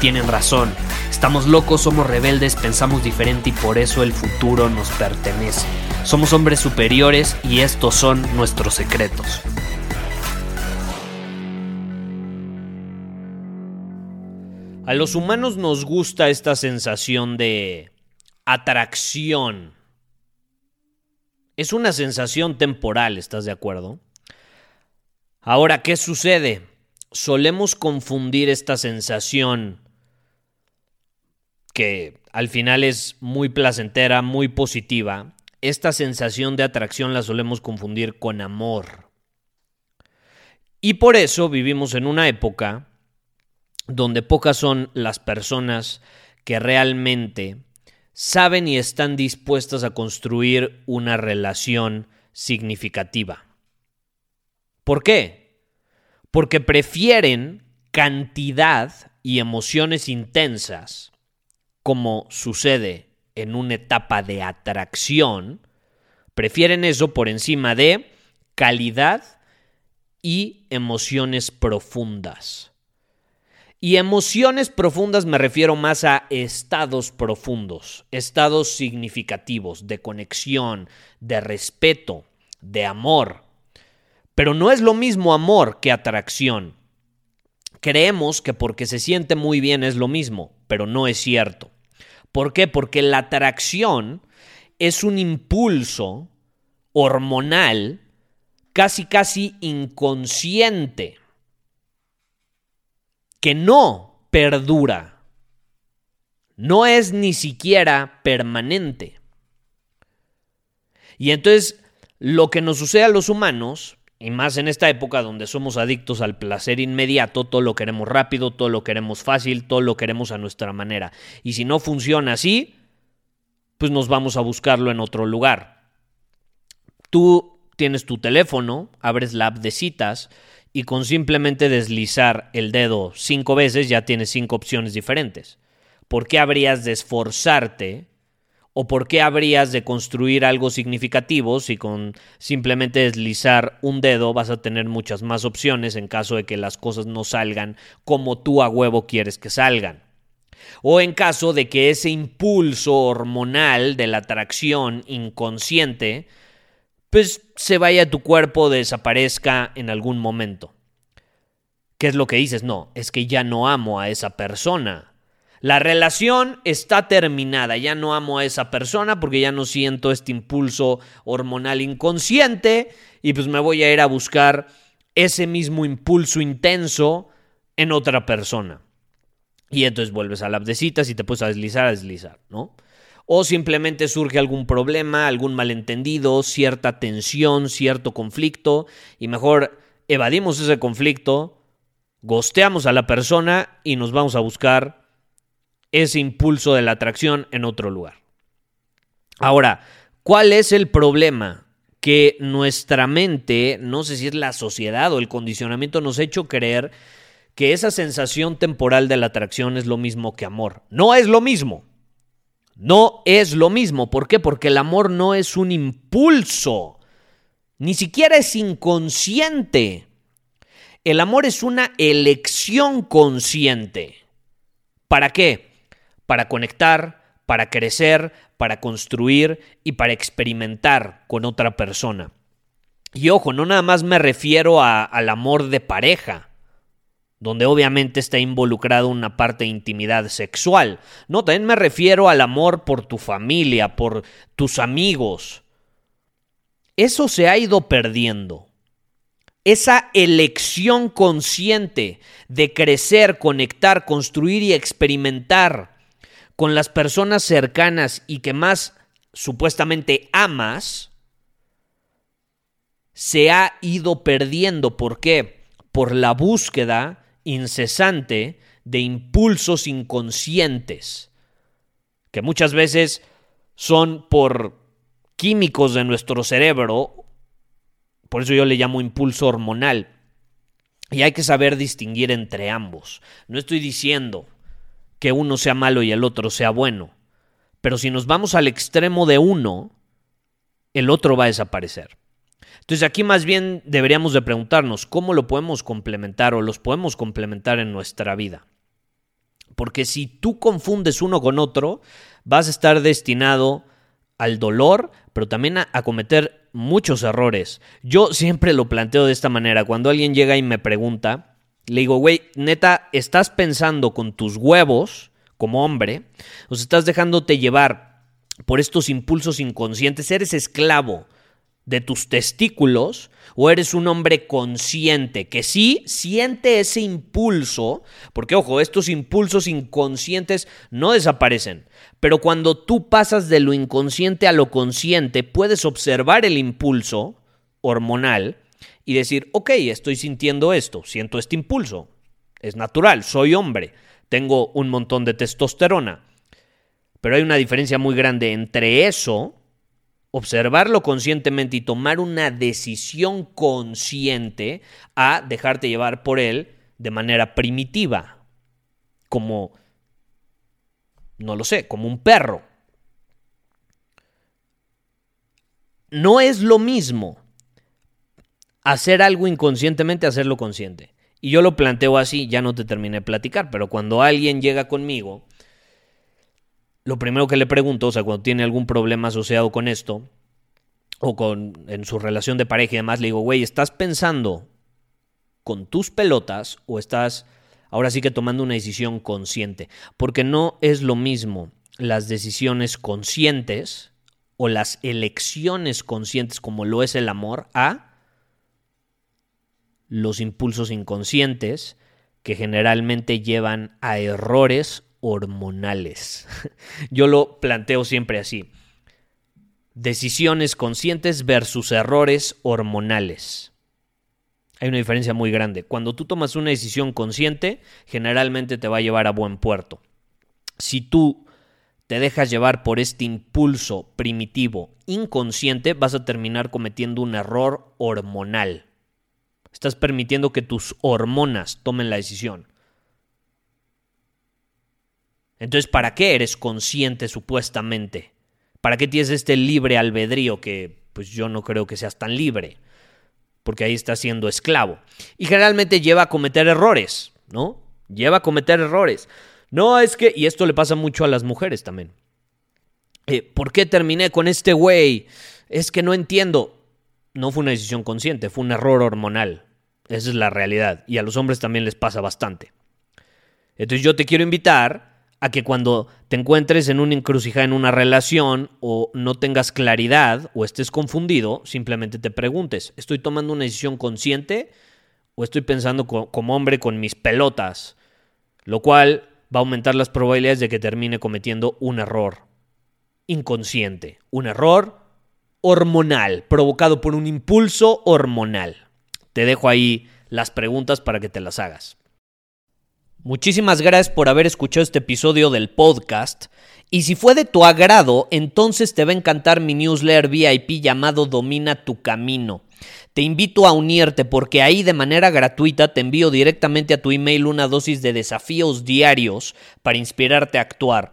tienen razón. Estamos locos, somos rebeldes, pensamos diferente y por eso el futuro nos pertenece. Somos hombres superiores y estos son nuestros secretos. A los humanos nos gusta esta sensación de atracción. Es una sensación temporal, ¿estás de acuerdo? Ahora, ¿qué sucede? Solemos confundir esta sensación que al final es muy placentera, muy positiva. Esta sensación de atracción la solemos confundir con amor. Y por eso vivimos en una época donde pocas son las personas que realmente saben y están dispuestas a construir una relación significativa. ¿Por qué? Porque prefieren cantidad y emociones intensas, como sucede en una etapa de atracción, prefieren eso por encima de calidad y emociones profundas. Y emociones profundas me refiero más a estados profundos, estados significativos de conexión, de respeto, de amor. Pero no es lo mismo amor que atracción. Creemos que porque se siente muy bien es lo mismo, pero no es cierto. ¿Por qué? Porque la atracción es un impulso hormonal casi casi inconsciente que no perdura, no es ni siquiera permanente. Y entonces lo que nos sucede a los humanos, y más en esta época donde somos adictos al placer inmediato, todo lo queremos rápido, todo lo queremos fácil, todo lo queremos a nuestra manera. Y si no funciona así, pues nos vamos a buscarlo en otro lugar. Tú tienes tu teléfono, abres la app de citas y con simplemente deslizar el dedo cinco veces ya tienes cinco opciones diferentes. ¿Por qué habrías de esforzarte o por qué habrías de construir algo significativo si con simplemente deslizar un dedo vas a tener muchas más opciones en caso de que las cosas no salgan como tú a huevo quieres que salgan? O en caso de que ese impulso hormonal de la atracción inconsciente pues se vaya a tu cuerpo, desaparezca en algún momento. ¿Qué es lo que dices? No, es que ya no amo a esa persona. La relación está terminada, ya no amo a esa persona porque ya no siento este impulso hormonal inconsciente y pues me voy a ir a buscar ese mismo impulso intenso en otra persona. Y entonces vuelves a la de citas y te puedes a deslizar, a deslizar, ¿no? o simplemente surge algún problema, algún malentendido, cierta tensión, cierto conflicto, y mejor evadimos ese conflicto, gosteamos a la persona y nos vamos a buscar ese impulso de la atracción en otro lugar. Ahora, ¿cuál es el problema? Que nuestra mente, no sé si es la sociedad o el condicionamiento, nos ha hecho creer que esa sensación temporal de la atracción es lo mismo que amor. No es lo mismo. No es lo mismo. ¿Por qué? Porque el amor no es un impulso. Ni siquiera es inconsciente. El amor es una elección consciente. ¿Para qué? Para conectar, para crecer, para construir y para experimentar con otra persona. Y ojo, no nada más me refiero al amor de pareja donde obviamente está involucrado una parte de intimidad sexual. No, también me refiero al amor por tu familia, por tus amigos. Eso se ha ido perdiendo. Esa elección consciente de crecer, conectar, construir y experimentar con las personas cercanas y que más supuestamente amas, se ha ido perdiendo. ¿Por qué? Por la búsqueda incesante de impulsos inconscientes, que muchas veces son por químicos de nuestro cerebro, por eso yo le llamo impulso hormonal, y hay que saber distinguir entre ambos. No estoy diciendo que uno sea malo y el otro sea bueno, pero si nos vamos al extremo de uno, el otro va a desaparecer. Entonces aquí más bien deberíamos de preguntarnos cómo lo podemos complementar o los podemos complementar en nuestra vida. Porque si tú confundes uno con otro, vas a estar destinado al dolor, pero también a, cometer muchos errores. Yo siempre lo planteo de esta manera. Cuando alguien llega y me pregunta, le digo, güey, neta, ¿estás pensando con tus huevos como hombre? ¿O estás dejándote llevar por estos impulsos inconscientes? ¿Eres esclavo de tus testículos o eres un hombre consciente que sí siente ese impulso, porque ojo, estos impulsos inconscientes no desaparecen, pero cuando tú pasas de lo inconsciente a lo consciente, puedes observar el impulso hormonal y decir, ok, estoy sintiendo esto, siento este impulso, es natural, soy hombre, tengo un montón de testosterona, pero hay una diferencia muy grande entre eso, observarlo conscientemente y tomar una decisión consciente a dejarte llevar por él de manera primitiva, como, no lo sé, como un perro. No es lo mismo hacer algo inconscientemente, hacerlo consciente. Y yo lo planteo así, ya no te terminé de platicar, pero cuando alguien llega conmigo lo primero que le pregunto, o sea, cuando tiene algún problema asociado con esto, o con en su relación de pareja y demás, le digo, güey, ¿estás pensando con tus pelotas o estás ahora sí que tomando una decisión consciente? Porque no es lo mismo las decisiones conscientes o las elecciones conscientes como lo es el amor a los impulsos inconscientes que generalmente llevan a errores hormonales. Yo lo planteo siempre así. Decisiones conscientes versus errores hormonales. Hay una diferencia muy grande. Cuando tú tomas una decisión consciente, generalmente te va a llevar a buen puerto. Si tú te dejas llevar por este impulso primitivo inconsciente, vas a terminar cometiendo un error hormonal. Estás permitiendo que tus hormonas tomen la decisión. Entonces, ¿para qué eres consciente supuestamente? ¿Para qué tienes este libre albedrío que pues yo no creo que seas tan libre? Porque ahí estás siendo esclavo. Y generalmente lleva a cometer errores, ¿no? Lleva a cometer errores. No, es que, y esto le pasa mucho a las mujeres también. Eh, ¿Por qué terminé con este güey? Es que no entiendo. No fue una decisión consciente, fue un error hormonal. Esa es la realidad. Y a los hombres también les pasa bastante. Entonces yo te quiero invitar a que cuando te encuentres en una encrucijada en una relación o no tengas claridad o estés confundido, simplemente te preguntes, ¿estoy tomando una decisión consciente o estoy pensando como hombre con mis pelotas? Lo cual va a aumentar las probabilidades de que termine cometiendo un error inconsciente, un error hormonal, provocado por un impulso hormonal. Te dejo ahí las preguntas para que te las hagas. Muchísimas gracias por haber escuchado este episodio del podcast. Y si fue de tu agrado, entonces te va a encantar mi newsletter VIP llamado Domina tu Camino. Te invito a unirte porque ahí de manera gratuita te envío directamente a tu email una dosis de desafíos diarios para inspirarte a actuar.